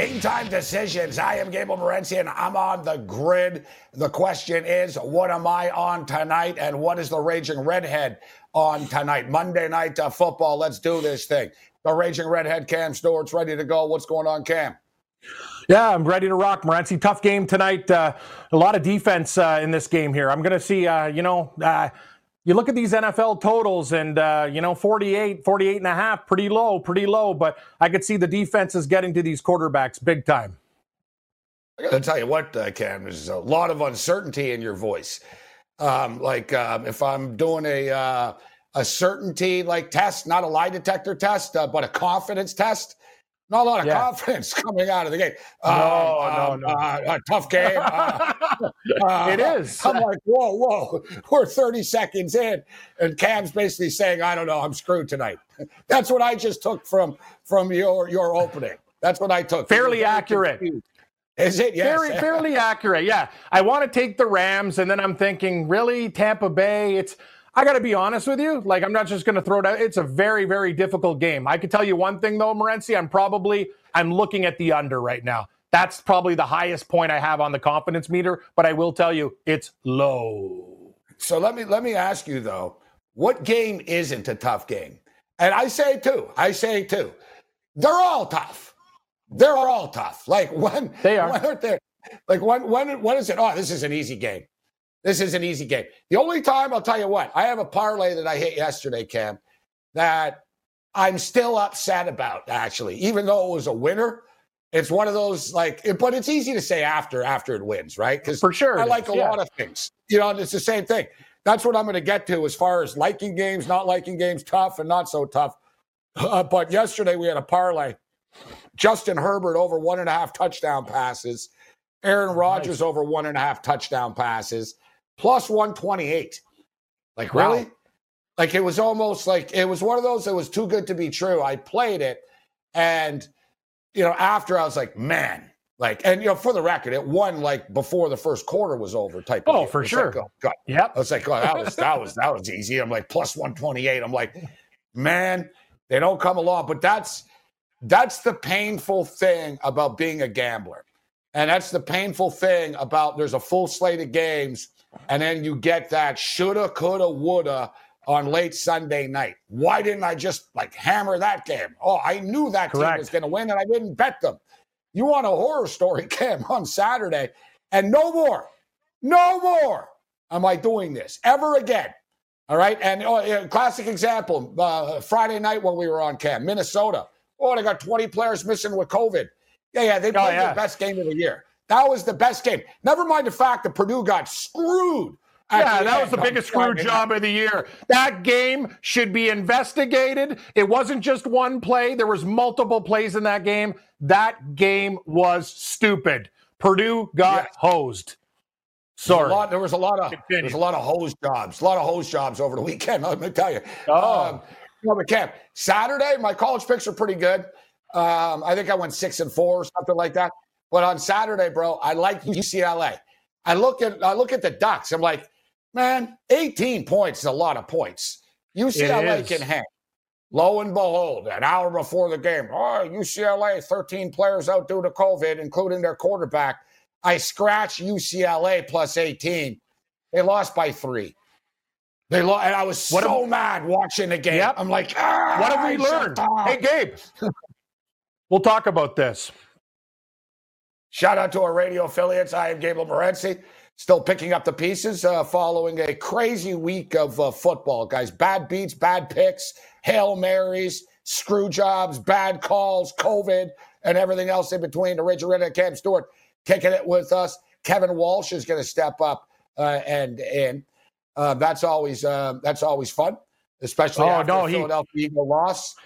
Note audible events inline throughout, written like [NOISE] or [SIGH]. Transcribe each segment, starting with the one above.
Game Time Decisions. I am Gabriel Morency and I'm on the grid. The question is, what am I on tonight and what is the Raging Redhead on tonight? Monday night uh, football. Let's do this thing. The Raging Redhead, Cam Stewart's ready to go. What's going on, Cam? Yeah, I'm ready to rock, Morency. Tough game tonight. Uh, a lot of defense uh, in this game here. I'm going to see, uh, you know, uh, you look at these NFL totals and, uh, you know, 48, 48 and a half, pretty low, pretty low. But I could see the defenses getting to these quarterbacks big time. I got to tell you what, uh, Cam, there's a lot of uncertainty in your voice. Um, like um, if I'm doing a uh, a certainty like test, not a lie detector test, uh, but a confidence test. Not a lot of Yeah. confidence [LAUGHS] coming out of the game. No, Um, no, no. uh, a tough game. Uh, [LAUGHS] uh, It is. I'm like, whoa, whoa. We're 30 seconds in, and Cam's basically saying, "I don't know, I'm screwed tonight." [LAUGHS] That's what I just took from from your your opening. That's what I took. Fairly You were very accurate. confused. Is it? Yes. Very, fairly accurate. Yeah. I want to take the Rams, and then I'm thinking, really, Tampa Bay? It's. I got to be honest with you. Like, I'm not just going to throw it out. It's a very, very difficult game. I can tell you one thing, though, Morency. I'm probably I'm looking at the under right now. That's probably the highest point I have on the confidence meter. But I will tell you, it's low. So let me let me ask you though, what game isn't a tough game? And I say too. I say too. They're all tough. They're all tough. Like [LAUGHS] when They are. When aren't they? Like when when when is it? Oh, this is an easy game. This is an easy game. The only time I'll tell you what, I have a parlay that I hit yesterday, Cam, that I'm still upset about. Actually, even though it was a winner, it's one of those like. But it's easy to say after after it wins, right? Because For sure. I like is, a yeah. lot of things. You know, it's the same thing. That's what I'm going to get to as far as liking games, not liking games, tough and not so tough. Uh, but yesterday we had a parlay. Justin Herbert over one and a half touchdown passes. Aaron Rodgers over one and a half touchdown passes, plus 128. Like, Wow. really? Like, it was almost like it was one of those that was too good to be true. I played it. And, you know, after I was like, man, like, and, you know, for the record, it won like before the first quarter was over type of Oh, for sure. Like, oh, God. Yep. I was like, oh, that was that was that was easy. I'm like plus 128. I'm like, man, they don't come along. But that's that's the painful thing about being a gambler. And that's the painful thing about there's a full slate of games, and then you get that shoulda, coulda, woulda on late Sunday night. Why didn't I just like hammer that game? Oh, I knew that team was going to win, and I didn't bet them. You want a horror story, [LAUGHS] Cam, on Saturday, and no more, no more am I doing this ever again. All right. And oh, yeah, classic example uh, Friday night when we were on camp, Minnesota. Oh, they got 20 players missing with COVID. Yeah, yeah. They played yeah. their best game of the year. That was the best game. Never mind the fact that Purdue got screwed. Yeah, that was the biggest screw job of the year. That game should be investigated. It wasn't just one play. There was multiple plays in that game. That game was stupid. Purdue got Yes. hosed. Sorry. a lot, there was a lot of Continue. there was a lot of hose jobs, a lot of hose jobs over the weekend. [LAUGHS] Let me tell you. Oh. Um, no, but Cam, Saturday, my college picks are pretty good. Um, I think I went six and four or something like that. But on Saturday, bro, I like UCLA. I look at I look at the Ducks. I'm like, man, 18 points is a lot of points. UCLA can hang. Lo and behold, an hour before the game, oh, UCLA, 13 players out due to COVID, including their quarterback. I scratch UCLA plus 18. They lost by three. They lost, and I was What so have- mad watching the game. Yep. I'm like, ah, What have we shut learned? Hey, Gabe. [LAUGHS] we'll talk about this. Shout out to our radio affiliates. I am Gabriel Morency. Still picking up the pieces uh, following a crazy week of uh, football, guys. Bad beats, bad picks, Hail Marys, screw jobs, bad calls, COVID, and everything else in between. The Rich Arena, Cam Stewart kicking it with us. Kevin Walsh is going to step up uh, and in. Uh, that's always uh, that's always fun. especially oh, after no, the Philadelphia he, Eagle loss.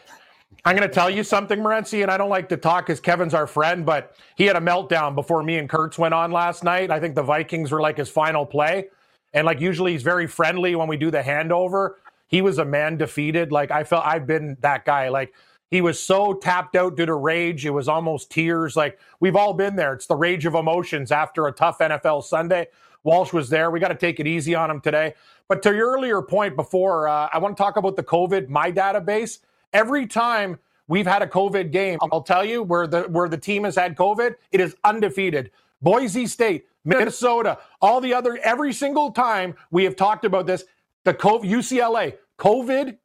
I'm going to tell you something, Morency, and I don't like to talk because Kevin's our friend, but he had a meltdown before me and Kurtz went on last night. I think the Vikings were like his final play. And like usually he's very friendly when we do the handover. He was a man defeated. Like I felt I've been that guy. Like he was so tapped out due to rage. It was almost tears. Like we've all been there. It's the rage of emotions after a tough NFL Sunday. Walsh was there. We got to take it easy on him today. But to your earlier point before, uh, I want to talk about the COVID, my database. Every time we've had a COVID game, I'll tell you where the where the team has had COVID, it is undefeated. Boise State, Minnesota, all the other, every single time we have talked about this, the COVID, UCLA, COVID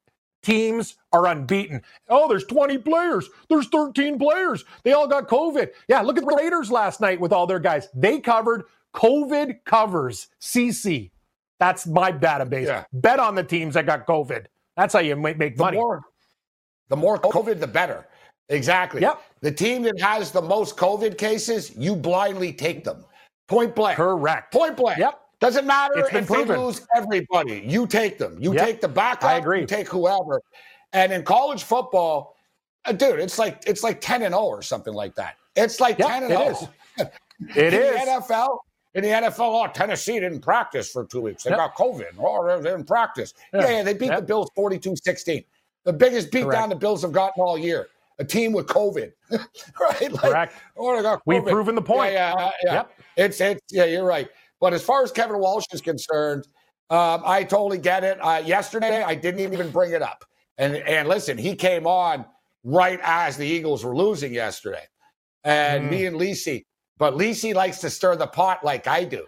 teams are unbeaten. Oh, there's 20 players. There's 13 players. They all got COVID. Yeah, look at the Raiders last night with all their guys. They covered COVID covers CC. That's my database. Yeah. Bet on the teams that got COVID. That's how you make, make the money. More, the more COVID, the better. Exactly. Yep. The team that has the most COVID cases, you blindly take them. Point blank. Correct. Point blank. Yep. Doesn't matter if proven. they lose everybody. You take them. You yep. take the backup. I agree. You take whoever. And in college football, uh, dude, it's like it's like 10 and 0 or something like that. It's like yep, 10 and 0. Is. [LAUGHS] It in is. The NFL, in the NFL, oh, Tennessee didn't practice for two weeks. They yep. got COVID. Oh, they didn't practice. Yeah, yeah, yeah they beat the Bills 42 16. The biggest beatdown the Bills have gotten all year. A team with COVID, [LAUGHS] right? Like, Correct. Oh, We've proven the point. Yeah, yeah, yeah. Yep. It's, it's, yeah, you're right. But as far as Kevin Walsh is concerned, um, I totally get it. Uh, yesterday, I didn't even bring it up. And, and listen, he came on right as the Eagles were losing yesterday. And mm. me and Lisi, but Lisi likes to stir the pot like I do.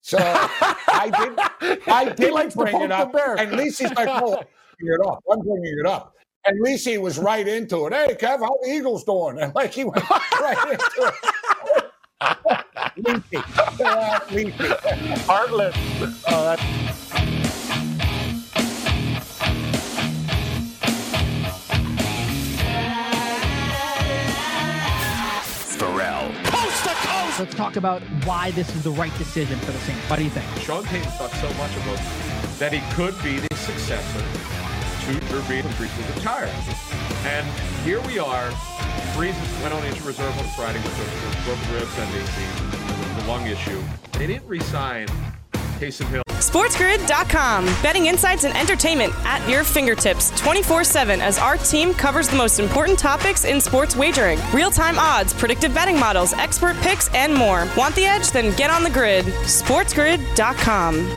So I did. I [LAUGHS] did bring it up, and Lisi's like, "Oh, bringing it up. I'm bringing it up." And Lisi was right into it. Hey, Kev, how the Eagles doing? And like he went [LAUGHS] right into it. Lisi, uh, Lisi, heartless. Oh, that's. Let's talk about why this is the right decision for the Saints. What do you think? Sean Payton thought so much about that he could be the successor to Drew Brees retired. And here we are. Brees went on injured reserve on Friday with the broken ribs and the, the lung issue. They didn't resign Taysom Hill. SportsGrid.com. Betting insights and entertainment at your fingertips 24 7 as our team covers the most important topics in sports wagering real time odds, predictive betting models, expert picks, and more. Want the edge? Then get on the grid. SportsGrid.com.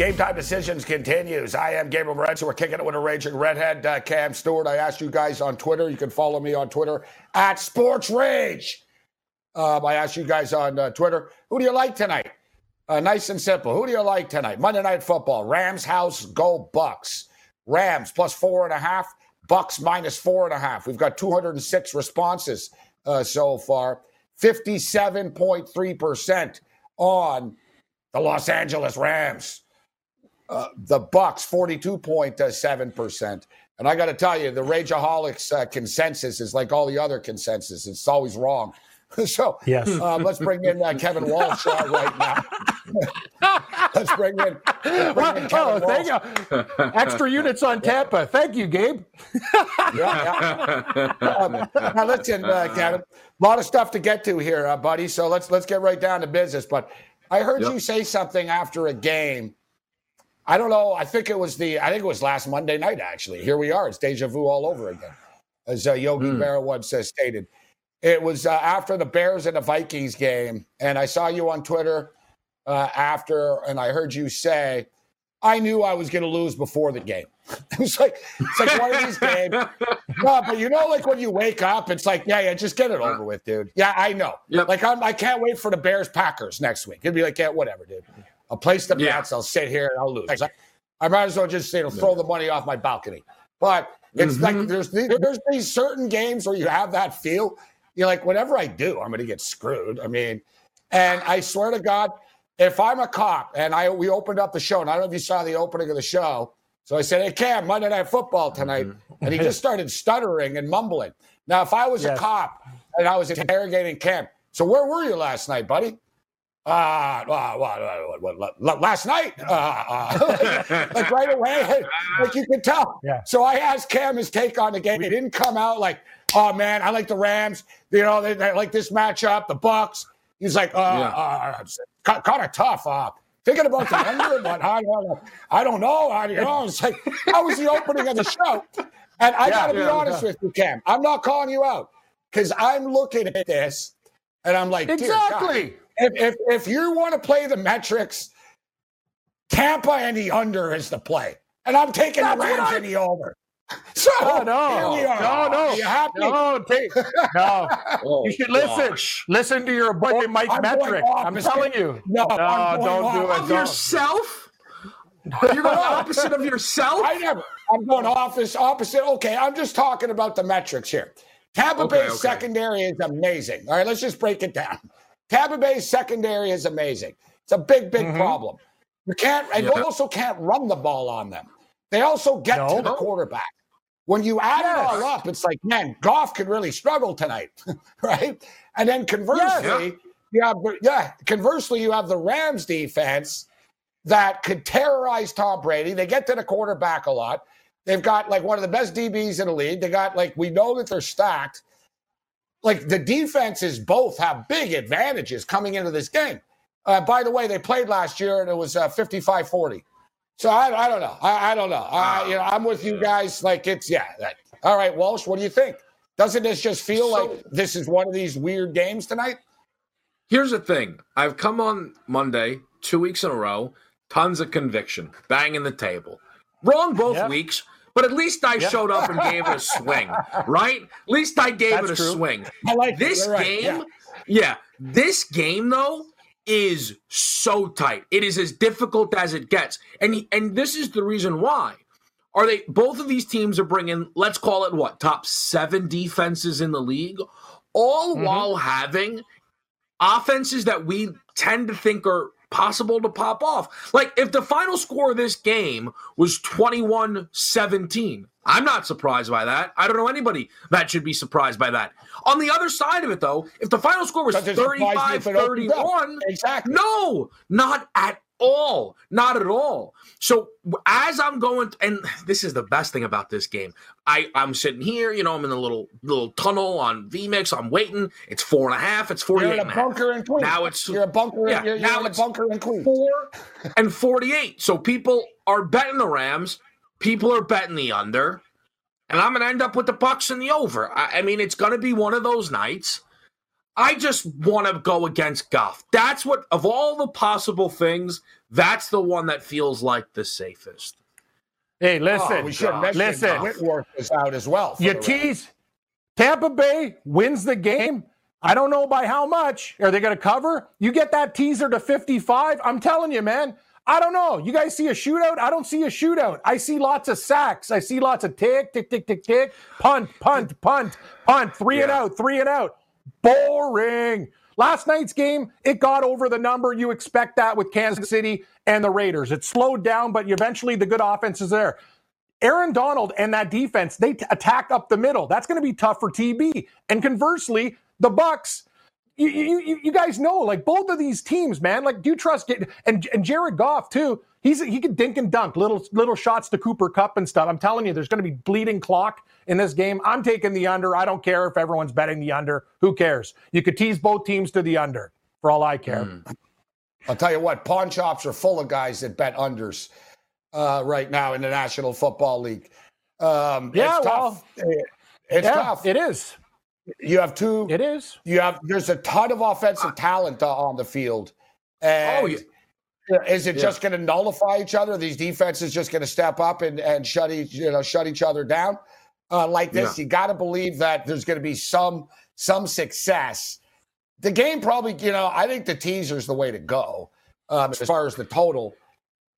Game Time Decisions continues. I am Gabriel Morency. We're kicking it with a raging redhead, uh, Cam Stewart. I asked you guys on Twitter. You can follow me on Twitter at Sports Rage. Um, I asked you guys on uh, Twitter, who do you like tonight? Uh, nice and simple. Who do you like tonight? Monday Night Football. Rams house, go Bucks. Rams plus four and a half. Bucks minus four and a half. We've got 206 responses uh, so far. 57.3% on the Los Angeles Rams. Uh, the Bucks 42.7%. And I got to tell you, the Rageaholics uh, consensus is like all the other consensus. It's always wrong. [LAUGHS] so yes. Uh, let's bring in uh, Kevin Walsh uh, right now. [LAUGHS] let's bring in, let's bring in Kevin oh, Walsh. Thank you. Extra units on Tampa. Thank you, Gabe. [LAUGHS] yeah, yeah. Um, now listen, Kevin, a lot of stuff to get to here, buddy. So let's let's get right down to business. But I heard yep. you say something after a game I don't know. I think it was the. I think it was last Monday night. Actually, here we are. It's deja vu all over again, as uh, Yogi mm. Berra once uh, stated. It was uh, after the Bears and the Vikings game, and I saw you on Twitter uh, after, and I heard you say, "I knew I was going to lose before the game." [LAUGHS] it was like it's like one of these games. [LAUGHS] No, but you know, like when you wake up, it's like, yeah, yeah, just get it over with, dude. Yeah, I know. Yep. Like I'm, I can't wait for the Bears Packers next week. It'd be like, yeah, whatever, dude. I'll place the yeah. bets. I'll sit here and I'll lose. I might as well just you know throw the money off my balcony. But it's mm-hmm. like there's there's these certain games where you have that feel. You're like, whatever I do, I'm going to get screwed. I mean, and I swear to God, if I'm a cop and I we opened up the show, and I don't know if you saw the opening of the show, So I said, Hey, Cam, Monday Night Football tonight. And he just started stuttering and mumbling. Now, if I was Yes. a cop and I was interrogating Cam, so where were you last night, buddy? Uh, uh, what, what, what, last night, uh, uh, [LAUGHS] like right away, like you could tell. Yeah. So I asked Cam his take on the game. He didn't come out like, "Oh man, I like the Rams. You know, they, they like this matchup, the Bucks." He's like, "Uh, uh kind of tough. Uh, thinking about the under, but I don't know. I don't know. I, you know, it's like that was the opening of the show." And I got to be yeah, honest with you, Cam. I'm not calling you out because I'm looking at this and I'm like, "Dear God, Exactly. If, if if you want to play the metrics, Tampa and the under is the play, and I'm taking That's the what Rams I- and the over. [LAUGHS] So Oh, no. here we are. No, no. Are you happy? No, take, no. [LAUGHS] Oh, You should listen. gosh. Listen to your buddy Mike I'm Metric. I'm telling you. No, I'm don't do it. Of Don't. yourself? [LAUGHS] You're going opposite of yourself? I never. I'm going office opposite. Okay, I'm just talking about the metrics here. Tampa Okay, Bay's okay. secondary is amazing. All right, let's just break it down. Tampa Bay's secondary is amazing. It's a big, big Mhm. problem. You can't, and Yeah. you also can't run the ball on them. They also get No. to the quarterback. When you add it all up, it's like, man, Goff could really struggle tonight, [LAUGHS] right? And then conversely, you have, yeah, conversely, you have the Rams defense that could terrorize Tom Brady. They get to the quarterback a lot. They've got like one of the best DBs in the league. They got like, we know that they're stacked. Like the defenses both have big advantages coming into this game. Uh, by the way, they played last year and it was uh, 55 40. So I, I don't know. I, I don't know. I, you know. I'm with you guys. Like it's, yeah. That, all right, Walsh, what do you think? Doesn't this just feel So- like this is one of these weird games tonight? Here's the thing I've come on Monday, two weeks in a row, tons of conviction, banging the table. Wrong both Yep. weeks, but at least I Yep. showed up and gave it a swing, [LAUGHS] right? At least I gave That's it a true. swing. I like. This right. game, Yeah. yeah, this game though is so tight. It is as difficult as it gets, and and this is the reason why. Are they both of these teams are bringing? Let's call it what top seven defenses in the league, all Mhm. while having offenses that we tend to think are possible to pop off. Like if the final score of this game was 21-17, I'm not surprised by that. I don't know anybody that should be surprised by that. On the other side of it though, if the final score was Doesn't surprise me if it opens up. 35-31, Exactly. no, not at all. Not at all. So as I'm going, and [SIGHS] this is the best thing about this game. I I'm sitting here, you know, I'm in a little little tunnel on VMix. I'm waiting. It's four and a half. It's You're 48 in a and a half. bunker in Queens. Now it's- you're a bunker. yeah, you're, you're now it's bunker in Queens. Four [LAUGHS] and 48. So people are betting the Rams. People are betting the under. And I'm to end up with the Bucks and the over. I, I mean, it's to be one of those nights. I just want to go against Goff. That's what, of all the possible things, that's the one that feels like the safest. Hey, listen. Oh, we should have mentioned listen. Whitworth is out as well. You the Rams. tease. Tampa Bay wins the game. I don't know by how much. Are they going to cover? You get that teaser to 55. I'm telling you, man. I don't know. You guys see a shootout? I don't see a shootout. I see lots of sacks. I see lots of tick, tick, tick, tick, tick. Punt, punt, punt, punt. Three and out, three and out. Boring. Last night's game, it got over the number. You expect that with Kansas City and the Raiders. It slowed down, but eventually the good offense is there. Aaron Donald and that defense, they t- attack up the middle. That's going to be tough for TB. And conversely, the Bucks, you, you, you- guys know, like both of these teams, man. Like, do you trust get and and Jared Goff too? He's he could dink and dunk little little shots to Cooper Kupp and stuff. I'm telling you, there's going to be bleeding clock in this game. I'm taking the under. I don't care if everyone's betting the under. Who cares? You could tease both teams to the under for all I care. I'll tell you what, pawn shops are full of guys that bet unders uh, right now in the National Football League. Um, Yeah, it's tough. It's yeah, tough. it is. You have two. It is. You have. There's a ton of offensive talent uh, on the field. And Oh, yeah. Is it just going to nullify each other? These defenses just going to step up and, and shut each you know shut each other down uh, like this? You got to believe that there's going to be some some success. The game probably, you know, I think the teaser is the way to go um, as far as the total.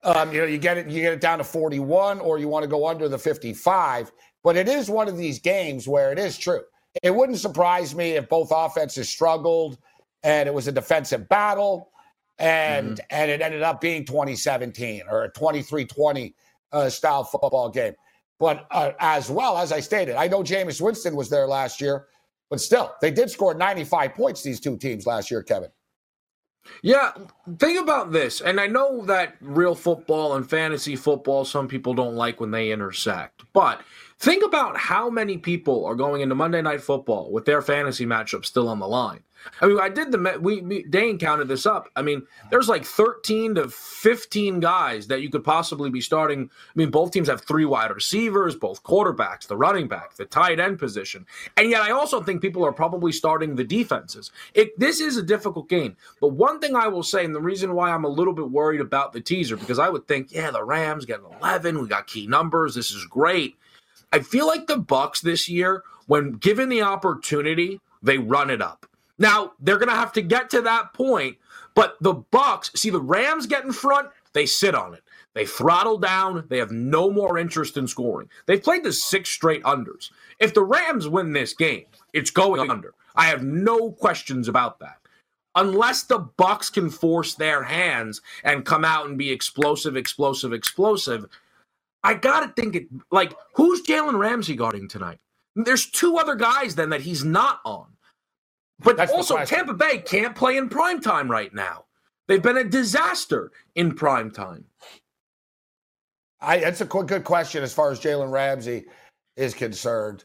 Um, you know, you get it, you get it down to 41, or you want to go under the 55. But it is one of these games where it is true. It wouldn't surprise me if both offenses struggled and it was a defensive battle and and it ended up being 2017 or a 23-20 uh, style football game. But uh, as well, as I stated, I know Jameis Winston was there last year, but still, they did score 95 points, these two teams last year, Kevin. Yeah, think about this. And I know that real football and fantasy football, some people don't like when they intersect. But think about how many people are going into Monday Night Football with their fantasy matchup still on the line. I mean, I did the we, we Dane counted this up. I mean, there's like 13 to 15 guys that you could possibly be starting. I mean, both teams have three wide receivers, both quarterbacks, the running back, the tight end position, and yet I also think people are probably starting the defenses. It, this is a difficult game, but one thing I will say, and the reason why I'm a little bit worried about the teaser, because I would think, yeah, the Rams getting 11, we got key numbers, this is great. I feel like the Bucks this year, when given the opportunity, they run it up. Now, they're going to have to get to that point, but the Bucks, see the Rams get in front, they sit on it. They throttle down. They have no more interest in scoring. They've played the six straight unders. If the Rams win this game, it's going under. I have no questions about that. Unless the Bucks can force their hands and come out and be explosive, explosive, explosive, I gotta think it like who's Jalen Ramsey guarding tonight? There's two other guys then that he's not on. But That's also, Tampa Bay can't play in prime time right now. They've been a disaster in prime time. I, that's a good question as far as Jalen Ramsey is concerned.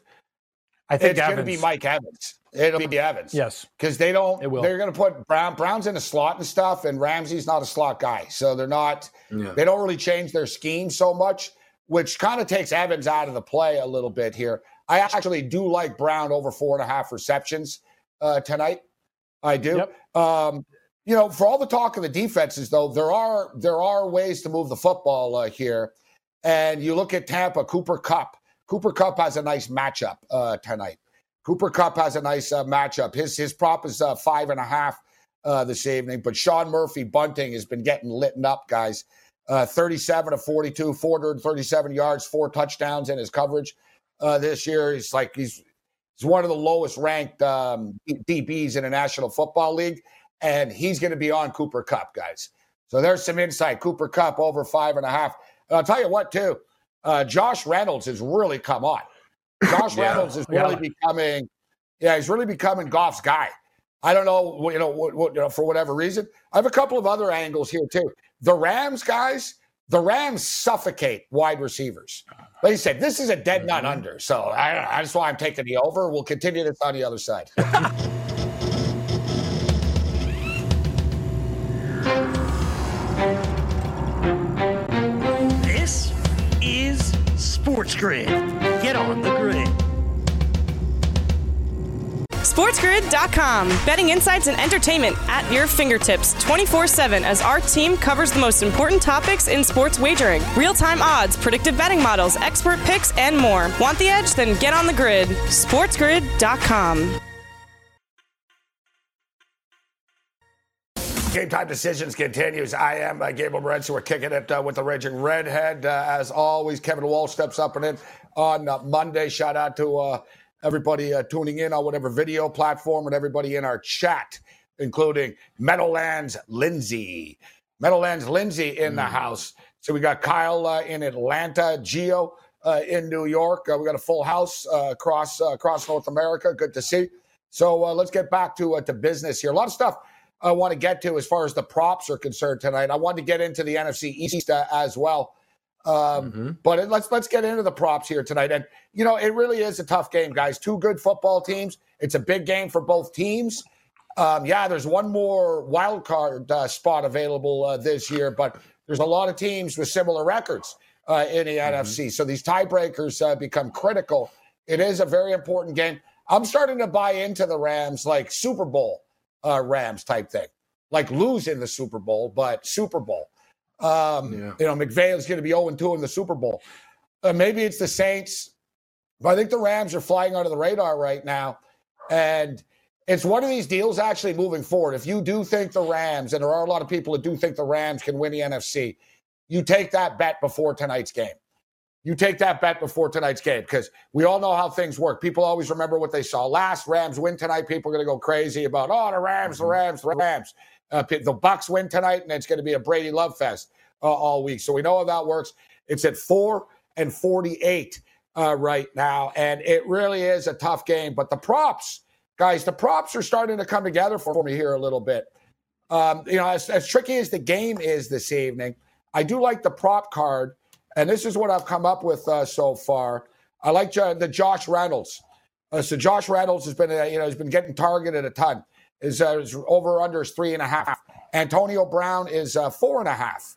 I think it's going to be Mike Evans. It'll be Evans. Yes, because they don't. It will. They're going to put Brown. Brown's in a slot and stuff, and Ramsey's not a slot guy, so they're not. Yeah. They don't really change their scheme so much, which kind of takes Evans out of the play a little bit here. I actually do like Brown over four and a half receptions uh, tonight. I do. Yep. Um, you know, for all the talk of the defenses, though, there are there are ways to move the football uh, here. And you look at Tampa, Cooper Kupp. Cooper Kupp has a nice matchup uh, tonight. Cooper Kupp has a nice uh, matchup. His his prop is uh, five and a half uh, this evening. But Sean Murphy Bunting has been getting lit up, guys. Uh, 37 to 42, 437 yards, four touchdowns in his coverage uh, this year. He's like he's He's one of the lowest ranked um, DBs in the National Football League, and he's going to be on Cooper Kupp, guys. So there's some insight. Cooper Kupp over five and a half. And I'll tell you what, too. Uh, Josh Reynolds has really come on. Josh [COUGHS] yeah. Reynolds is really yeah. becoming, yeah, he's really becoming Goff's guy. I don't know, you know, what, what, you know, for whatever reason. I have a couple of other angles here too. The Rams guys, the Rams suffocate wide receivers. Like you said, this is a dead nut mm-hmm. under. So I, that's why I'm taking the over. We'll continue this on the other side. [LAUGHS] this is Sports Grid. Get on the grid. SportsGrid.com. Betting insights and entertainment at your fingertips 24 7 as our team covers the most important topics in sports wagering real time odds, predictive betting models, expert picks, and more. Want the edge? Then get on the grid. SportsGrid.com. Game time decisions continues. I am uh, Gabriel Morency. We're kicking it uh, with the Raging Redhead. Uh, as always, Kevin Walsh steps up and in on uh, Monday. Shout out to uh, everybody uh, tuning in on whatever video platform, and everybody in our chat, including Meadowlands Lindsay. Meadowlands Lindsay in mm. the house. So we got Kyle uh, in Atlanta, Geo uh, in New York. Uh, we got a full house uh, across uh, across North America. Good to see. So let's get back to to business here. A lot of stuff I want to get to as far as the props are concerned tonight. I want to get into the NFC East as well. Um, mm-hmm. But it, let's let's get into the props here tonight. And you know, it really is a tough game, guys. Two good football teams. It's a big game for both teams. Um, yeah, there's one more wild card uh, spot available uh, this year, but there's a lot of teams with similar records uh, in the mm-hmm. NFC. So these tiebreakers uh, become critical. It is a very important game. I'm starting to buy into the Rams like Super Bowl uh, Rams type thing, like losing the Super Bowl, but Super Bowl. Um, yeah. You know, McVay is going to be 0 2 in the Super Bowl. Uh, maybe it's the Saints, but I think the Rams are flying under the radar right now. And it's one of these deals actually moving forward. If you do think the Rams, and there are a lot of people that do think the Rams can win the NFC, you take that bet before tonight's game. You take that bet before tonight's game because we all know how things work. People always remember what they saw last. Rams win tonight. People are going to go crazy about, oh, the Rams, the mm-hmm. Rams, the Rams. Uh, the Bucks win tonight, and it's going to be a Brady love fest uh, all week. So we know how that works. It's at four and 48 uh, right now. And it really is a tough game. But the props, guys, the props are starting to come together for me here a little bit. Um, you know, as, as tricky as the game is this evening, I do like the prop card. And this is what I've come up with uh, so far. I like the Josh Reynolds. Uh, so Josh Reynolds has been, uh, you know, has been getting targeted a ton. His, uh, his over under is three and a half. Antonio Brown is uh, four and a half.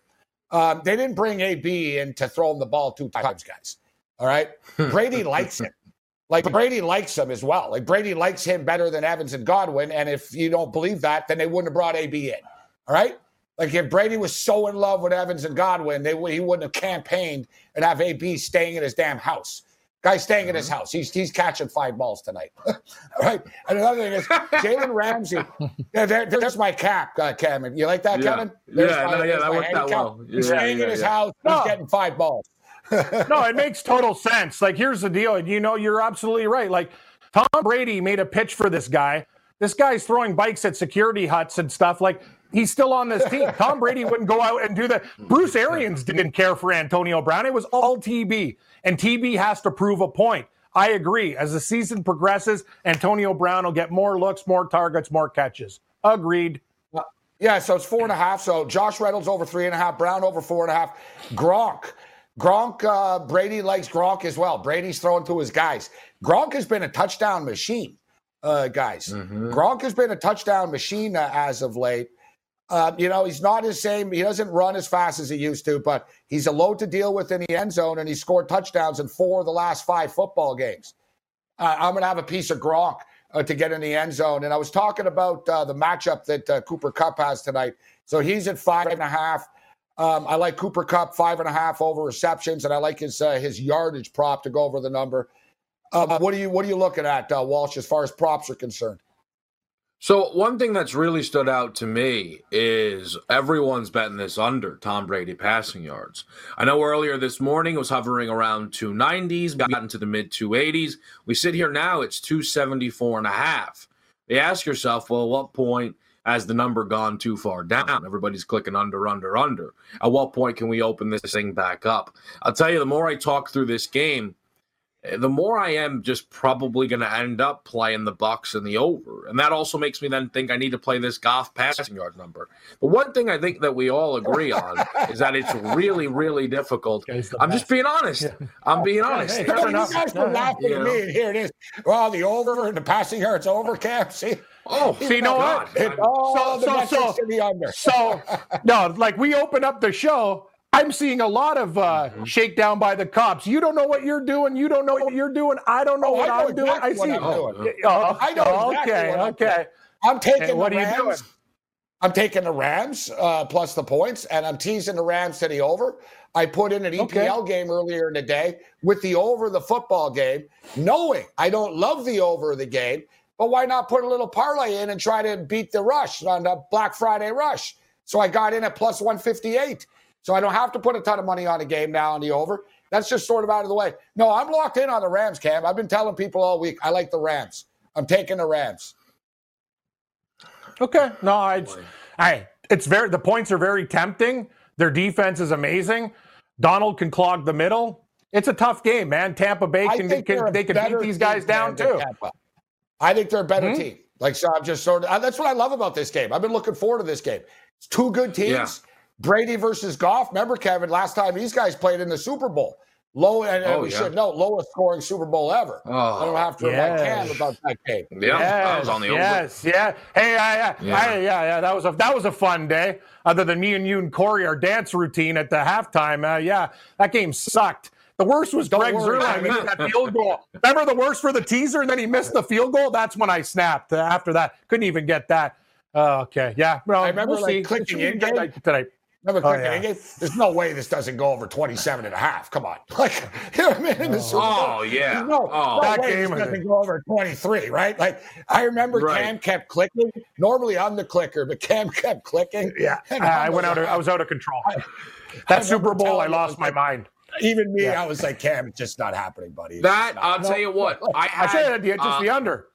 Um, they didn't bring AB in to throw him the ball two times, guys. All right. [LAUGHS] Brady likes him. Like Brady likes him as well. Like Brady likes him better than Evans and Godwin. And if you don't believe that, then they wouldn't have brought AB in. All right. Like if Brady was so in love with Evans and Godwin, they he wouldn't have campaigned and have AB staying in his damn house. Guy's staying in his house. He's he's catching five balls tonight. [LAUGHS] All right. And another thing is Jalen Ramsey. [LAUGHS] Yeah, there, there's my cap, uh, Kevin. You like that, Yeah. Kevin? Yeah, There's no, yeah, there's that my worked out well. He's Yeah, staying yeah, in his house. No. He's getting five balls. [LAUGHS] no, it makes total sense. Like, here's the deal. You know, you're absolutely right. Like, Tom Brady made a pitch for this guy. This guy's throwing bikes at security huts and stuff. Like, he's still on this team. Tom Brady wouldn't go out and do that. Bruce Arians didn't care for Antonio Brown. It was all TB, and TB has to prove a point. I agree. As the season progresses, Antonio Brown will get more looks, more targets, more catches. Agreed. Yeah, so it's four and a half. So Josh Reynolds over three and a half, Brown over four and a half. Gronk. Gronk, uh, Brady likes Gronk as well. Brady's throwing to his guys. Gronk has been a touchdown machine, uh, guys. Gronk has been a touchdown machine uh, as of late. Uh, you know, he's not his same. He doesn't run as fast as he used to, but he's a load to deal with in the end zone, and he scored touchdowns in four of the last five football games. Uh, I'm going to have a piece of Gronk uh, to get in the end zone. And I was talking about uh, the matchup that uh, Cooper Kupp has tonight. So he's at five and a half. Um, I like Cooper Kupp five and a half over receptions, and I like his uh, his yardage prop to go over the number. Uh, what are you What are you looking at, uh, Walsh, as far as props are concerned? So one thing that's really stood out to me is everyone's betting this under Tom Brady passing yards. I know earlier this morning it was hovering around 290s, got into the mid 280s. We sit here now, it's 274 and a half. You ask yourself, well, at what point has the number gone too far down? Everybody's clicking under, under, under. At what point can we open this thing back up? I'll tell you, the more I talk through this game, Eh, the more I am just probably going to end up playing the Bucks and the over, and that also makes me then think I need to play this Goff passing yard number. But one thing I think that we all agree on is that it's really, really difficult. I'm just being honest. I'm being honest. hey, You guys were laughing You at me, and here it is. Well, the over and the passing yards over, Cap. See, Oh, See, you know what? It- all the so- so- to the under. So, no, like we open up the show. I'm seeing a lot of uh, Mm-hmm. shakedown by the cops. You don't know what you're doing. You don't know what you're doing. I don't know Oh, what I know I'm doing. exactly I what see. I'm doing. Oh, I know exactly okay, what I'm okay. I'm taking And what the are you Rams. doing? I'm taking the Rams uh, plus the points, and I'm teasing the Rams to the over. I put in an EPL game earlier in the day with the over the football game, knowing I don't love the over of the game, but why not put a little parlay in and try to beat the rush on the Black Friday rush? So I got in at plus 158. So I don't have to put a ton of money on the game now on the over. That's just sort of out of the way. No, I'm locked in on the Rams, Cam. I've been telling people all week I like the Rams. I'm taking the Rams. Okay. No, I, I, it's very, the points are very tempting. Their defense is amazing. Donald can clog the middle. It's a tough game, man. Tampa Bay can, they're can they can beat these guys down too. Tampa. I think they're a better Hmm? team. Like so, I'm just sort of. uh, That's what I love about this game. I've been looking forward to this game. It's two good teams. Yeah. Brady versus Goff. Remember, Kevin, last time these guys played in the Super Bowl. Low, and, and Oh, we yeah. should know, lowest scoring Super Bowl ever. I don't have to remind yes. Cam about that game. Yeah, I was on the over. yes, yeah. Hey, yeah, yeah, Yeah. I- yeah, yeah. That was a that was a fun day. Other than me and you and Corey, our dance routine at the halftime. Uh, yeah, that game sucked. The worst was Don't Greg worry, Zuerlein man. missed that field goal. [LAUGHS] Remember the worst for the teaser, and then he missed the field goal. That's when I snapped. Uh, after that, couldn't even get that. Uh, okay, yeah. Well, I remember, we'll like, clicking Should we in get game. Remember Oh, yeah. game? There's no way this doesn't go over 27 and a half. Come on. [LAUGHS] Like, you know what I mean? In the Super Bowl. Oh, yeah. No, Oh. no That game doesn't go over 23, right? Like, I remember Right. Cam kept clicking. Normally I'm the clicker, but Cam kept clicking. Yeah, [LAUGHS] And I I'm went out. Of, I was out of control. I That Super Bowl, I lost my like, mind. Even me, Yeah. I was like, Cam, it's just not happening, buddy. It's That not. I'll tell you what. I I had, said yeah, just uh, the under.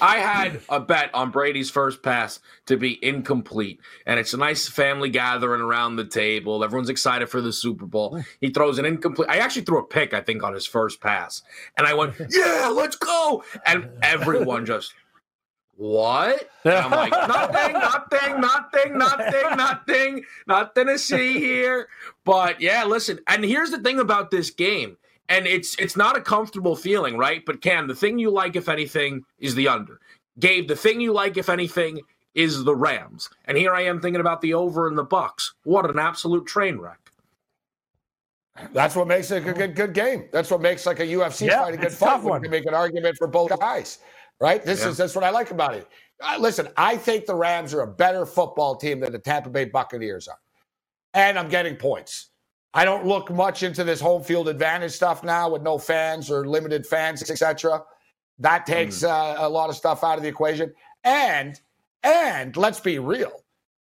I had a bet on Brady's first pass to be incomplete, and it's a nice family gathering around the table. Everyone's excited for the Super Bowl. He throws an incomplete. I actually threw a pick, I think, on his first pass, and I went, [LAUGHS] "Yeah, let's go!" And everyone just, "What?" And I'm like, [LAUGHS] "Nothing, nothing, nothing, nothing, nothing, nothing to see here." But yeah, listen, and here's the thing about this game and it's it's not a comfortable feeling, right? But Cam, the thing you like, if anything, is the under. Gabe, the thing you like, if anything, is the Rams. And here I am thinking about the over and the Bucks. What an absolute train wreck. That's what makes it a good good game. That's what makes like a UFC Yeah, fight a good it's a tough fight. one. We can make an argument for both guys, right? This Yeah. is that's what I like about it. Uh, listen, I think the Rams are a better football team than the Tampa Bay Buccaneers are, and I'm getting points. I don't look much into this home field advantage stuff now with no fans or limited fans, etc. That takes uh, a lot of stuff out of the equation. And and let's be real,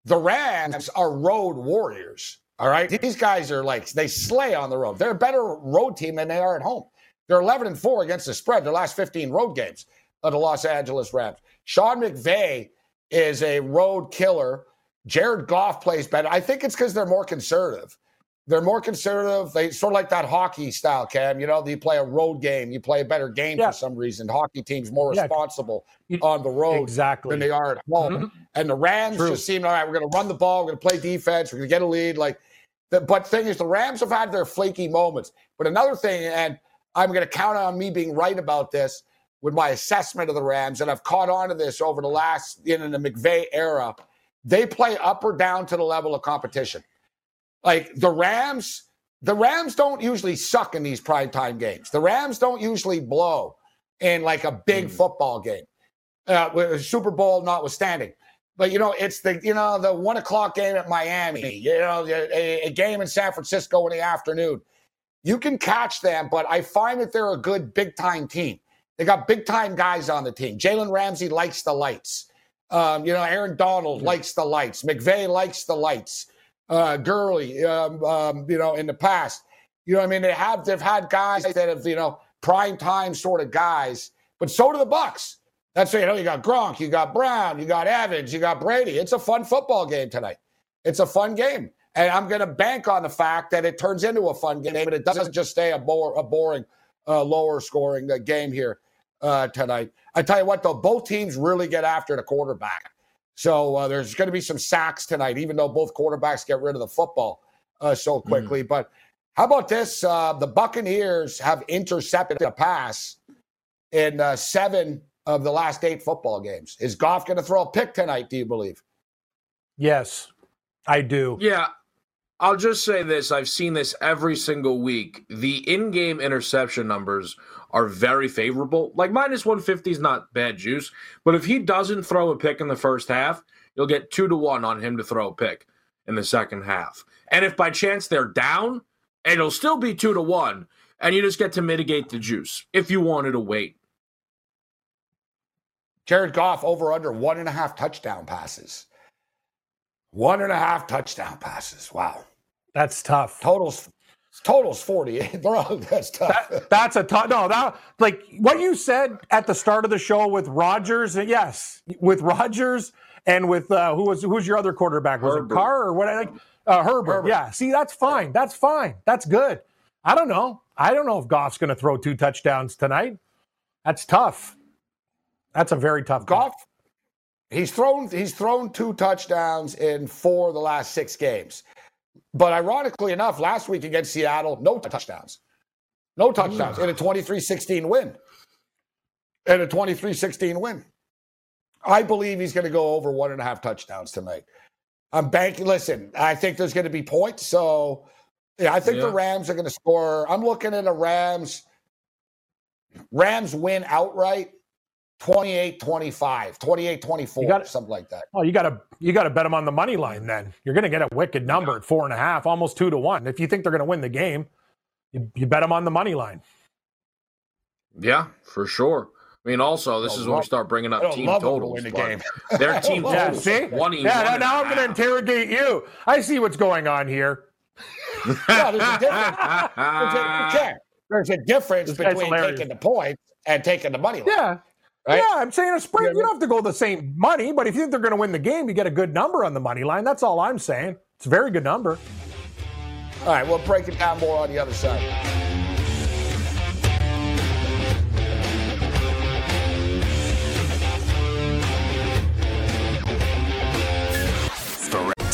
the Rams are road warriors. All right, these guys are like they slay on the road. They're a better road team than they are at home. They're 11 and four against the spread. Their last 15 road games of the Los Angeles Rams. Sean McVay is a road killer. Jared Goff plays better. I think it's because they're more conservative. They're more conservative. They sort of like that hockey style, Cam. You know, you play a road game, you play a better game Yeah. for some reason. Hockey teams more Yeah. responsible on the road Exactly. than they are at home. Mhm. And the Rams True. just seem all right. We're going to run the ball. We're going to play defense. We're going to get a lead. Like, the, but thing is, the Rams have had their flaky moments. But another thing, and I'm going to count on me being right about this with my assessment of the Rams, and I've caught on to this over the last in the McVay era. They play up or down to the level of competition. Like the Rams, the Rams don't usually suck in these primetime games. The Rams don't usually blow in like a big football game, uh, Super Bowl notwithstanding. But you know, it's the you know the one o'clock game at Miami. You know, a, a game in San Francisco in the afternoon. You can catch them, but I find that they're a good big time team. They got big time guys on the team. Jalen Ramsey likes the lights. Um, you know, Aaron Donald likes the lights. McVay likes the lights. Uh, Gurley, um, um, you know, in the past, you know, I mean, they have they've had guys that have you know prime time sort of guys, but so do the Bucks. That's you know, you got Gronk, you got Brown, you got Evans, you got Brady. It's a fun football game tonight. It's a fun game, and I'm going to bank on the fact that it turns into a fun game, but it doesn't just stay a, bore, a boring, uh, lower scoring uh, game here uh, tonight. I tell you what, though, both teams really get after the quarterback. So uh, there's going to be some sacks tonight, even though both quarterbacks get rid of the football uh, so quickly. But how about this? Uh, the Buccaneers have intercepted a pass in uh, seven of the last eight football games. Is Goff going to throw a pick tonight? Do you believe? Yes, I do. Yeah. I'll just say this. I've seen this every single week. The in game interception numbers are very favorable. Like minus 150 is not bad juice. But if he doesn't throw a pick in the first half, you'll get two to one on him to throw a pick in the second half. And if by chance they're down, it'll still be two to one. And you just get to mitigate the juice if you wanted to wait. Jared Goff over under one and a half touchdown passes. One and a half touchdown passes. Wow. That's tough. Totals totals 48. [LAUGHS] They're that's tough. That, that's a tough. No, that like what you said at the start of the show with Rodgers. Yes, with Rodgers and with uh, who was who's your other quarterback? Was Herbert. it Carr or what? Like uh, Herbert. Herbert. Yeah. See, that's fine. That's fine. That's good. I don't know. I don't know if Goff's going to throw two touchdowns tonight. That's tough. That's a very tough. call. Goff, he's thrown he's thrown two touchdowns in four of the last six games. But ironically enough, last week against Seattle, no touchdowns. No touchdowns in a 23-16 win. In a 23-16 win. I believe he's going to go over one and a half touchdowns tonight. I'm banking. Listen, I think there's going to be points. So, yeah, I think the Rams are going to score. I'm looking at a Rams Rams win outright 28 25, 28 24, You got it. something like that. Oh, you got to you got to bet them on the money line. Then you're going to get a wicked number at four and a half, almost two to one. If you think they're going to win the game, you, you bet them on the money line. Yeah, for sure. I mean, also, this I is when we start bringing up team love them totals. win the game. [LAUGHS] Their team Yeah, [LAUGHS] Yeah, totals. see? 21 yeah, now, and now a I'm going to interrogate you. I see what's going on here. Yeah, there's a difference. There's a, you can't. There's a difference between taking the points and taking the money line. Yeah. Right? Yeah, I'm saying a spread. You don't have to go the same money, but if you think they're going to win the game, you get a good number on the money line. That's all I'm saying. It's a very good number. All right, we'll break it down more on the other side.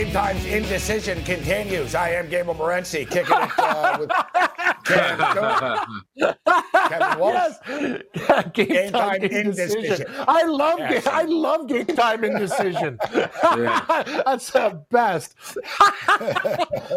Game Time's indecision continues. I am Gabriel Morency, kicking it uh, with Kevin, [LAUGHS] Kevin Walsh. Yes. [LAUGHS] game, Game time, time indecision. indecision. I love Yes. ga- I love game time indecision. [LAUGHS] That's the best.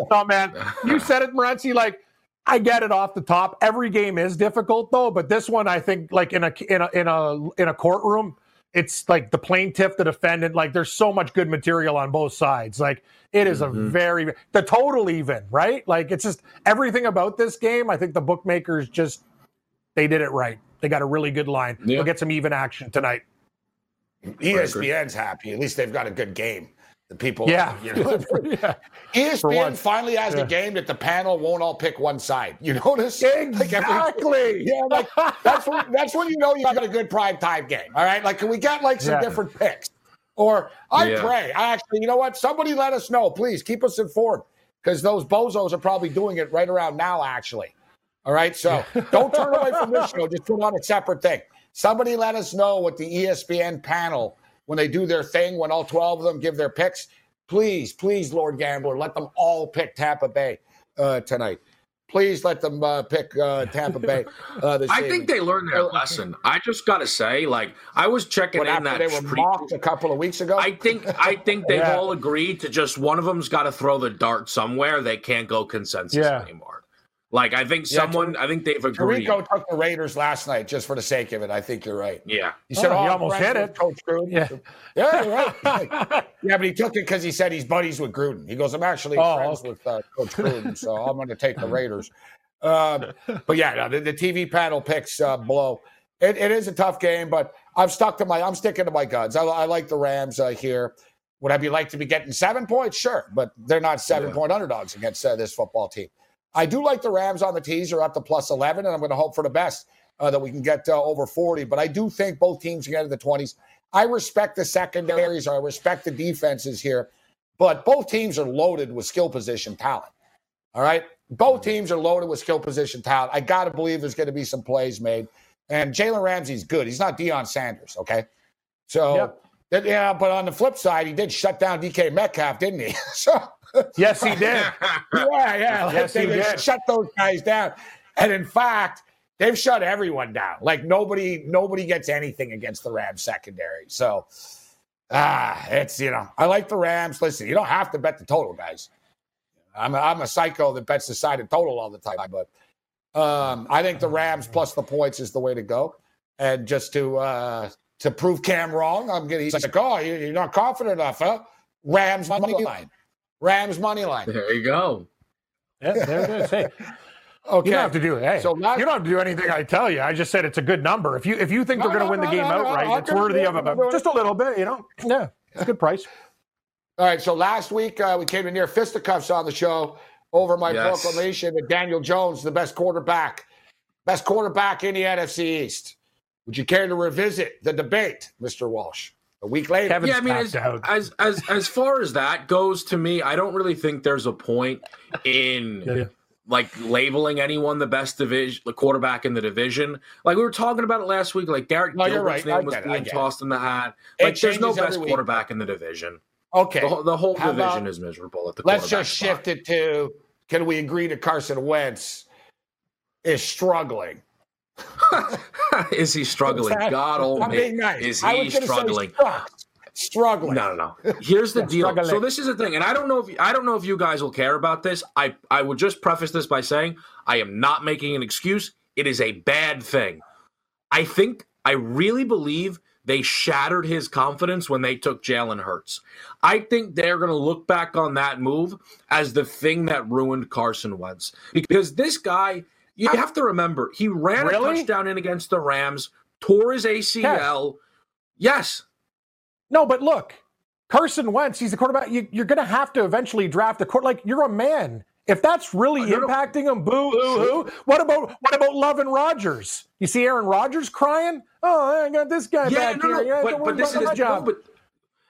oh man, you said it, Morency. Like I get it off the top. Every game is difficult though, but this one I think like in a in a in a in a courtroom, it's like the plaintiff, the defendant. Like there's so much good material on both sides. Like it is Mm-hmm. a very the total even right. Like it's just everything about this game. I think the bookmakers just they did it right. They got a really good line. Yeah. We'll get some even action tonight. ESPN's happy. At least they've got a good game. The people, Yeah. [LAUGHS] you know, [LAUGHS] yeah. ESPN once. finally has Yeah. a game that the panel won't all pick one side. You [LAUGHS] notice? Like every- Exactly. yeah, like that's when that's when you know you got a good prime time game. All right, like can we get like some Yeah. different picks? Or I Yeah. pray. I actually, you know what? Somebody let us know, please. Keep us informed because those bozos are probably doing it right around now. Actually, all right. So don't turn away from this show. Just put on a separate thing. Somebody let us know what the ESPN panel when they do their thing when all twelve of them give their picks. Please, please, Lord Gambler, let them all pick Tampa Bay uh, tonight. Please let them uh, pick uh, Tampa Bay. Uh, this I evening. think they learned their lesson. I just got to say, like, I was checking What, in after that they were pre- mocked a couple of weeks ago. I think I think they've Yeah. all agreed to just one of them's got to throw the dart somewhere. They can't go consensus Yeah. anymore. Like I think Yeah, someone, I think they've agreed. Tirico took the Raiders last night just for the sake of it. I think you're right. Yeah, He said, Oh, "Oh, he almost hit it." Coach Gruden." Yeah. [LAUGHS] yeah, right. [LAUGHS] yeah, but he took it because he said he's buddies with Gruden. He goes, "I'm actually Oh, friends okay. with uh, Coach Gruden, so [LAUGHS] I'm going to take the Raiders." Um, but yeah, no, the, the TV panel picks uh, blow. It, it is a tough game, but I'm stuck to my. I'm sticking to my guns. I, I like the Rams uh, here. Would I be like to be getting seven points? Sure, but they're not seven Yeah. point underdogs against uh, this football team. I do like the Rams on the teaser up to plus 11, and I'm going to hope for the best uh, that we can get uh, over 40. But I do think both teams can get into the 20s. I respect the secondaries. I respect the defenses here, but both teams are loaded with skill position talent. All right. Both teams are loaded with skill position talent. I got to believe there's going to be some plays made. And Jalen Ramsey's good. He's not Deion Sanders. Okay. So, Yep. That- yeah, but on the flip side, he did shut down DK Metcalf, didn't he? [LAUGHS] so, Yes, he did. [LAUGHS] yeah, yeah. Like Yes, they, he did. shut those guys down. And in fact, they've shut everyone down. Like nobody, nobody gets anything against the Rams secondary. So ah, it's you know, I like the Rams. Listen, you don't have to bet the total, guys. I'm a, I'm a psycho that bets the side of total all the time, but um, I think the Rams plus the points is the way to go. And just to uh, to prove Cam wrong, I'm getting he's like, oh, you- you're not confident enough, huh? Rams money line. Rams money line. there you go. Yeah, there it is. Hey, [LAUGHS] Okay. you don't have to do it. Hey, So last- you don't have to do anything I tell you. I just said it's a good number. If you if you think No, they're going to no, win the no, game no, no, outright, I'll it's worthy of a, it. just a little bit. You know, yeah, it's a good price. All right. So last week uh, we came to near fisticuffs on the show over my Yes. proclamation that Daniel Jones, the best quarterback, best quarterback in the NFC East. Would you care to revisit the debate, Mr. Walsh? A week later. Kevin's yeah, I mean, as, out. as as as far as that goes, to me, I don't really think there's a point in Yeah, [LAUGHS] yeah. like labeling anyone the best division, the quarterback in the division. Like we were talking about it last week. Like Derek No, Gilbert's right. I name was it. Being tossed in the hat. Like there's no best quarterback in the division. Okay. The, whole- the whole How division about- is miserable at the. Let's quarterback just spot. shift it to can we agree that Carson Wentz is struggling? [LAUGHS] [LAUGHS] is he struggling? God oh, I'm almighty. nice. Is he struggling? Struggling. No, no, no. Here's the [LAUGHS] Yeah, deal. struggling. So this is the thing, and I don't know if I don't know if you guys will care about this. I I would just preface this by saying I am not making an excuse. It is a bad thing. I think, I really believe they shattered his confidence when they took Jalen Hurts. I think they're going to look back on that move as the thing that ruined Carson Wentz. Because this guy, you have to remember, he ran Really? a touchdown in against the Rams, tore his ACL. Yes. No, but look, Carson Wentz, he's the quarterback. You, you're going to have to eventually draft a quarter. Like you're a man. If that's really no, no. impacting him, boo hoo hoo. What about what about Love and Rodgers? You see Aaron Rodgers crying? Oh, I got this guy Yeah, back no, here. no, Yeah, but, but this is my job. no, but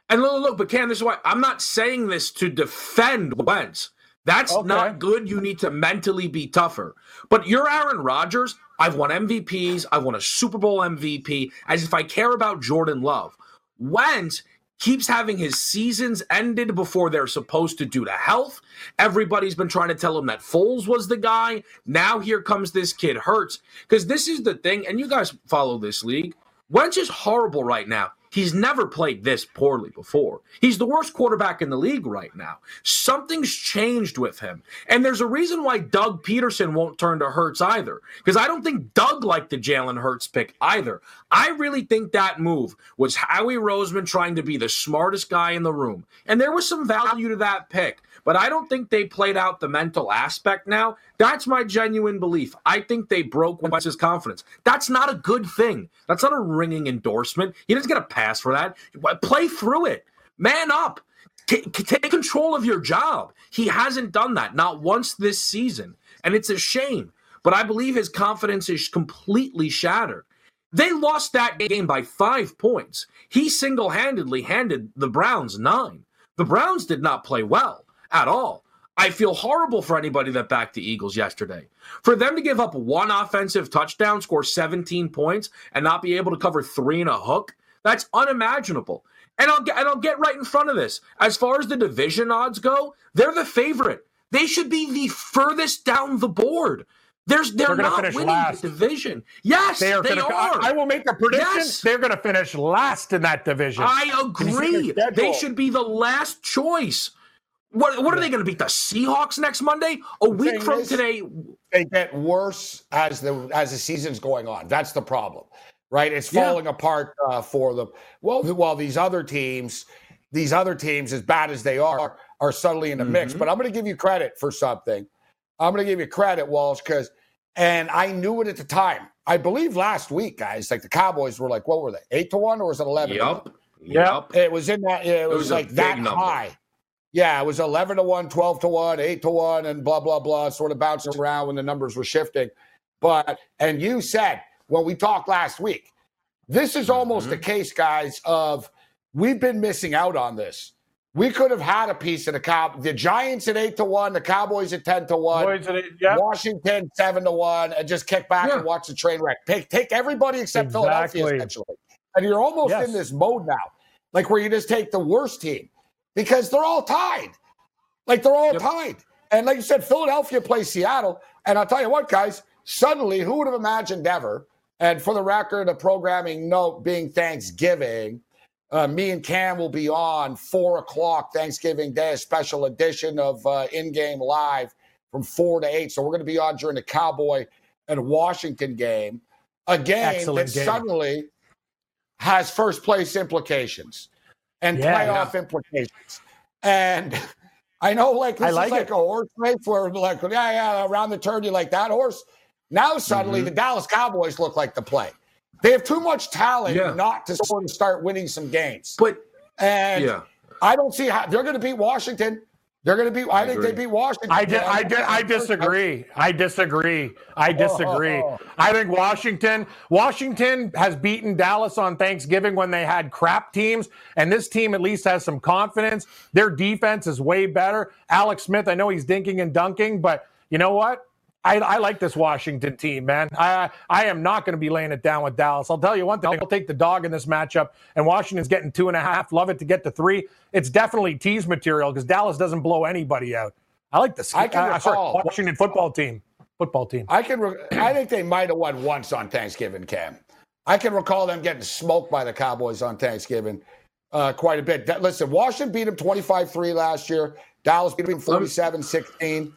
and look, look, but Cam, this is why I'm not saying this to defend Wentz. That's Okay. not good. You need to mentally be tougher. But you're Aaron Rodgers. I've won MVPs. I've won a Super Bowl MVP. As if I care about Jordan Love. Wentz keeps having his seasons ended before they're supposed to due to health. Everybody's been trying to tell him that Foles was the guy. Now here comes this kid Hurts. Because this is the thing, and you guys follow this league. Wentz is horrible right now. He's never played this poorly before. He's the worst quarterback in the league right now. Something's changed with him. And there's a reason why Doug Pederson won't turn to Hurts either. Because I don't think Doug liked the Jalen Hurts pick either. I really think that move was Howie Roseman trying to be the smartest guy in the room. And there was some value to that pick. But I don't think they played out the mental aspect now. That's my genuine belief. I think they broke Wentz's confidence. That's not a good thing. That's not a ringing endorsement. He doesn't get a pass for that. Play through it. Man up. T- take control of your job. He hasn't done that, not once this season. And it's a shame. But I believe his confidence is completely shattered. They lost that game by five points. He single handedly handed the Browns nine. The Browns did not play well at all. I feel horrible for anybody that backed the Eagles yesterday. For them to give up one offensive touchdown, score 17 points, and not be able to cover three and a hook, that's unimaginable. And I'll get and I'll get right in front of this. As far as the division odds go, they're the favorite. They should be the furthest down the board. There's they're, They're not winning last. the division. Yes, They are. they gonna, are. I, I will make a prediction. Yes. They're going to finish last in that division. I agree. They should be the last choice. What what are they going to beat the Seahawks next Monday? A week from is- today. they get worse as the as the season's going on. That's the problem, right? It's Yeah. falling apart uh, for them. Well, while these other teams, these other teams, as bad as they are, are suddenly in the mix. Mhm. But I'm going to give you credit for something. I'm going to give you credit, Walsh, because and I knew it at the time. I believe last week, guys, like the Cowboys were like, what were they, eight to one, or was it eleven? Yep. one? Yup. Yup. It was in that. It was, was like that number. high. Yeah, it was eleven to one, 12 to one, eight to one, and blah blah blah, sort of bouncing around when the numbers were shifting. But and you said when we talked last week, this is almost Mm-hmm. a case, guys, of we've been missing out on this. We could have had a piece of the cow. The Giants at eight to one, the Cowboys at ten to one. It- yeah. Washington seven to one, and just kick back Yeah. and watch the train wreck. Take, take everybody except Philadelphia, essentially. And you're almost Yes. in this mode now, like where you just take the worst team because they're all tied. Like they're all Yep. tied. And like you said, Philadelphia plays Seattle. And I'll tell you what, guys, suddenly, who would have imagined ever? And for the record, a programming note being Thanksgiving, uh, me and Cam will be on four o'clock Thanksgiving Day, a special edition of uh, In Game Live from four to eight. So we're going to be on during the Cowboy and Washington game, a game Excellent that game. suddenly has first place implications and Yeah. playoff implications. And I know, like this I like is like a horse race where, like, yeah, yeah, around the turn, you like that horse. Now suddenly, Mm-hmm. the Dallas Cowboys look like the play. They have too much talent Yeah. not to sort of start winning some games. But And yeah, I don't see how they're going to beat Washington. They're going to be. I, think agree. they beat Washington. I, di- I, di- I disagree. I disagree. I oh, oh, disagree. Oh. I think Washington Washington has beaten Dallas on Thanksgiving when they had crap teams, and this team at least has some confidence. Their defense is way better. Alex Smith, I know he's dinking and dunking, but you know what? I, I like this Washington team, man. I I am not going to be laying it down with Dallas. I'll tell you one thing: I'll take the dog in this matchup, and Washington's getting two and a half. Love it to get to three. It's definitely tease material because Dallas doesn't blow anybody out. I like the I can uh, sorry, recall- Washington football team. Football team. I can. Re- I think they might have won once on Thanksgiving, Cam. I can recall them getting smoked by the Cowboys on Thanksgiving uh, quite a bit. That- listen, Washington beat them 25-3 last year. Dallas beat them 47-16.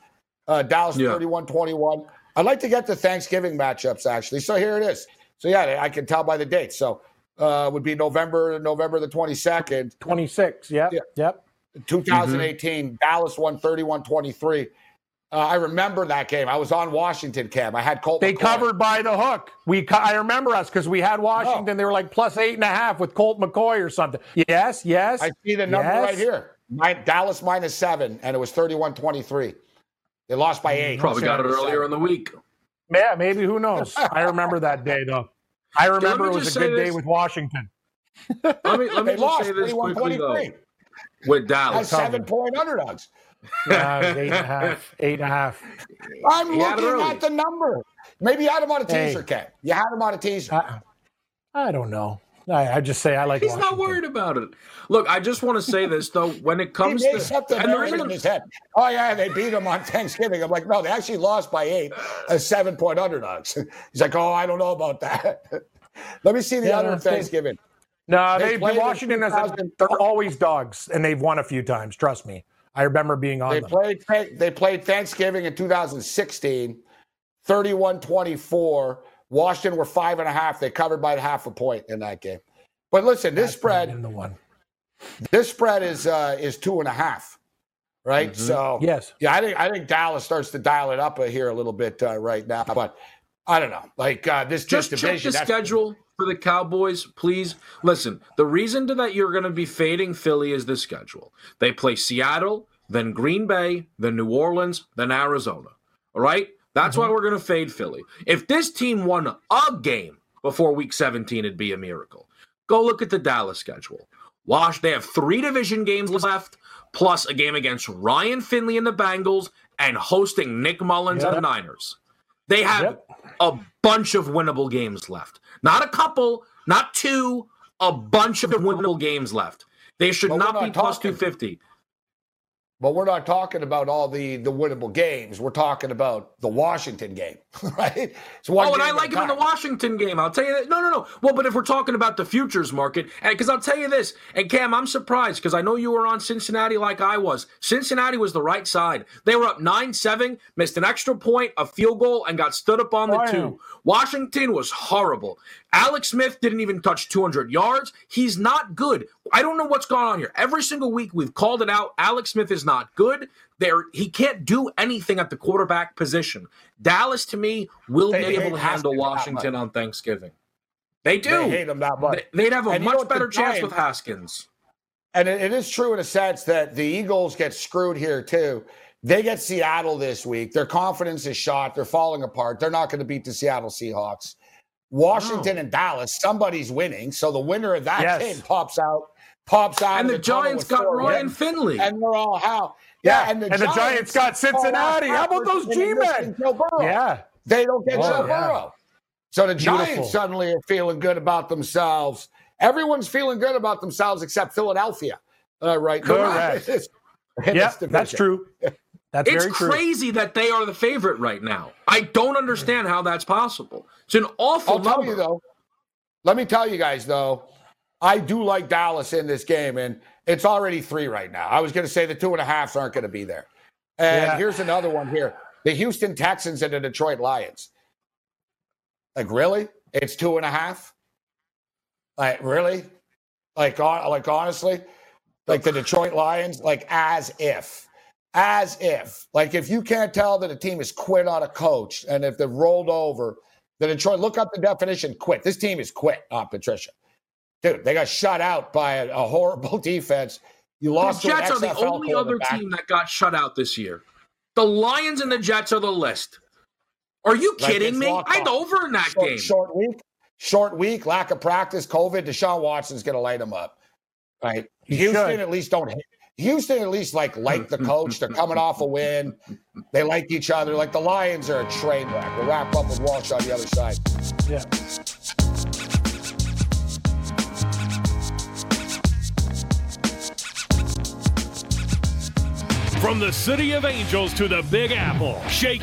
Uh, Dallas Yeah. 31-21. I'd like to get the Thanksgiving matchups actually. So here it is. So yeah, I can tell by the date. So uh, would be November November the 22nd, 26. Yep. Yeah. Yep. 2018. Dallas won 31-23. Uh, I remember that game. I was on Washington, Cam. I had Colt. They McCoy. covered by the hook. We, co- I remember us because we had Washington. They were like plus eight and a half with Colt McCoy or something. Yes, yes. I see the number yes. right here. My, Dallas minus seven, and it was 31-23. They lost by eight. Probably got it earlier in the week. Yeah, maybe. Who knows? [LAUGHS] I remember that day though. I remember it was a say good day with Washington. Let me let me [LAUGHS] They just lost say this quickly though. With Dallas, seven point underdogs. Yeah, it eight and a half. Eight and a half. I'm He looking at the number. Maybe you had him on a Hey. teaser, Cam. You had him on a teaser. I, I don't know. I, I just say I like. he's not worried about it. Look, I just want to say this though. When it comes makes to up the and the in his head. Oh yeah, they beat him on Thanksgiving. I'm like, no, they actually lost by eight a seven point underdogs. [LAUGHS] He's like, oh, I don't know about that. [LAUGHS] Let me see the Yeah, other Thanksgiving. No, they, they Washington has they're always dogs, and they've won a few times. Trust me. I remember being on They them. played they played Thanksgiving in 2016, 31-24. Washington were five and a half. They covered by half a point in that game. But listen, this That's spread in the one. this spread is uh, is two and a half, right? So Yes. yeah, I think I think Dallas starts to dial it up here a little bit uh, right now, but I don't know. Like uh, this just this check the that's- schedule for the Cowboys, please. Listen, the reason to that you're going to be fading Philly is the schedule. They play Seattle, then Green Bay, then New Orleans, then Arizona. All right? That's why mm-hmm. we're going to fade Philly. If this team won a game before week 17, it'd be a miracle. Go look at the Dallas schedule. Wash, they have three division games left, plus a game against Ryan Finley and the Bengals and hosting Nick Mullens and the Niners. They have Yep. a bunch of winnable games left. Not a couple, not two, a bunch of winnable games left. They should But we're not be not talking- 250. But we're not talking about all the the winnable games. We're talking about the Washington game, [LAUGHS] right? It's one Oh, and I like him in the. Washington game. I'll tell you that. No, no, no. Well, but if we're talking about the futures market, and because I'll tell you this, and Cam, I'm surprised because I know you were on Cincinnati like I was. Cincinnati was the right side. They were up 9 7, missed an extra point, a field goal, and got stood up on the Oh, yeah. two. Washington was horrible. Alex Smith didn't even touch 200 yards. He's not good. I don't know what's going on here. Every single week we've called it out. Alex Smith is not good. There, he can't do anything at the quarterback position. Dallas, to me, will They be able to handle Washington on Thanksgiving. They do. They hate him that much. They- They'd have a And much better chance with Haskins. And it, it is true in a sense that the Eagles get screwed here too. They get Seattle this week. Their confidence is shot. They're falling apart. They're not going to beat the Seattle Seahawks. Washington and Dallas, somebody's winning. So the winner of that Yes. game pops out, pops out. And of the Giants got Ryan wins. Finley. And we're all how. Yeah, and the, and the Giants got Cincinnati. How about those G-men? Yeah. They don't get Oh, Joe yeah. Burrow. So the Giants Beautiful. suddenly are feeling good about themselves. Everyone's feeling good about themselves except Philadelphia uh, right now. Correct. [LAUGHS] Yeah, that's true. That's It's very true. crazy that they are the favorite right now. I don't understand how that's possible. It's an awful I'll tell number. you though. Let me tell you guys though, I do like Dallas in this game, and it's already three right now. I was going to say the two and a halfs aren't going to be there. And Yeah. here's another one here: the Houston Texans and the Detroit Lions. Like really? It's two and a half. Like really? Like like honestly, like the Detroit Lions, like as if, as if, like if you can't tell that a team is quit on a coach, and if they've rolled over, the Detroit. Look up the definition. Quit. This team is quit. Not Patricia. Dude, they got shut out by a, a horrible [LAUGHS] defense. You The lost to Jets are the only other quarterback. team that got shut out this year. The Lions and the Jets are the list. Are you Like, kidding it's me? I'd up. over in that short, game. short week, short week, lack of practice, COVID. Deshaun Watson's going to light them up. Right? Houston should. at least don't. hate- Houston at least like like the coach. They're coming off a win. They like each other. Like the Lions are a train wreck. We'll wrap up with Walsh on the other side. Yeah. From the City of Angels to the Big Apple, Shake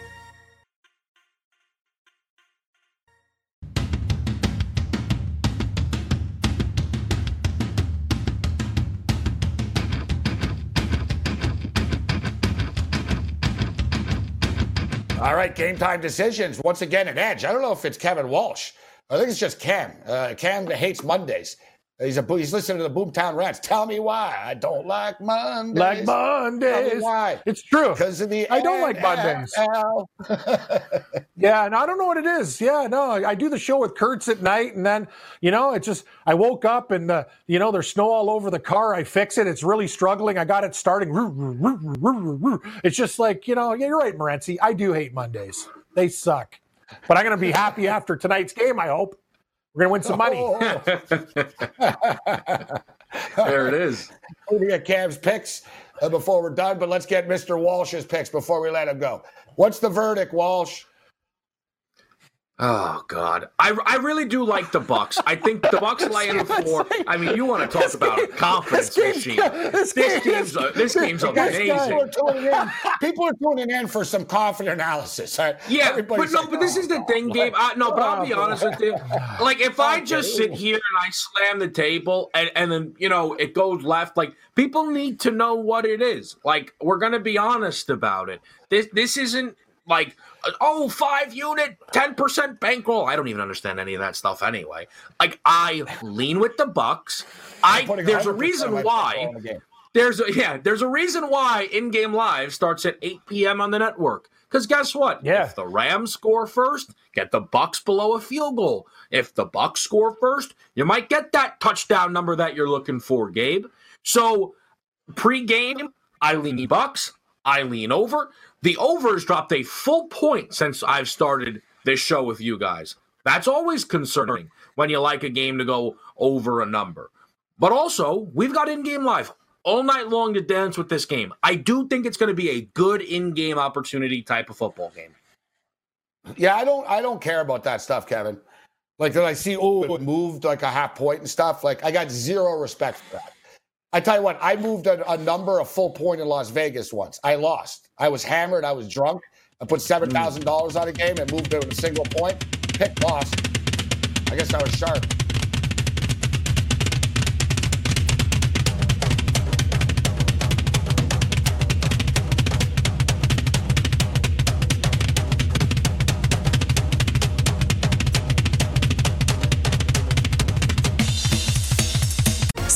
All right, game time decisions. Once again, an edge. I don't know if it's Kevin Walsh. I think it's just Cam. Uh, Cam hates Mondays. He's a he's listening to the Boomtown Rats. Tell me why I don't like Mondays. Like Tell me Mondays. why? It's true. Because of the I don't like Mondays. [LAUGHS] Yeah, and I don't know what it is. Yeah, no, I I do the show with Kurtz at night, and then you know, it just I woke up and uh, you know there's snow all over the car. I fix it. It's really struggling. I got it starting. It's just like you know, yeah, you're right, Morency. I do hate Mondays. They suck. But I'm gonna be happy after tonight's game. I hope we're gonna win some money. [LAUGHS] there it is. We get Cam's picks uh, before we're done, but let's get Mr. Walsh's picks before we let him go. What's the verdict, Walsh? Oh God, I, I really do like the Bucs. I think the Bucs laying the floor. I mean, you want to talk about a confidence game's- machine? this This game game's a, this game's People amazing. are tuning in. People are tuning in for some confident analysis. right? Yeah, Everybody's but no, like, but this "Oh, is the oh, thing, Gabe. I, no, but I'll be honest with you. Like, if I [LAUGHS] just sit here and I slam the table and, and then, you know, it goes left, like, people need to know what it is. Like, we're going to be honest about it. This this isn't like, oh, five unit, 10% bankroll. I don't even understand any of that stuff anyway. Like, I lean with the Bucs. I There's a reason why. bankroll in the game. There's a yeah, there's a reason why in-game live starts at 8 p.m. on the network. Because guess what? Yeah. If the Rams score first, get the Bucs below a field goal. If the Bucs score first, you might get that touchdown number that you're looking for, Gabe. So pre-game, I lean the Bucs. I lean over. The overs dropped a full point since I've started this show with you guys. That's always concerning when you like a game to go over a number. But also, we've got in-game live all night long to dance with this game. I do think it's going to be a good in-game opportunity type of football game. Yeah, I don't I don't care about that stuff, Kevin. Like that I see, oh, it moved like a half point and stuff. Like I got zero respect for that. I tell you what, I moved a, a number, a full point in Las Vegas once. I lost. I was hammered. I was drunk. I put seven thousand dollars on a game and moved it with a single point. Pick lost. I guess I was sharp.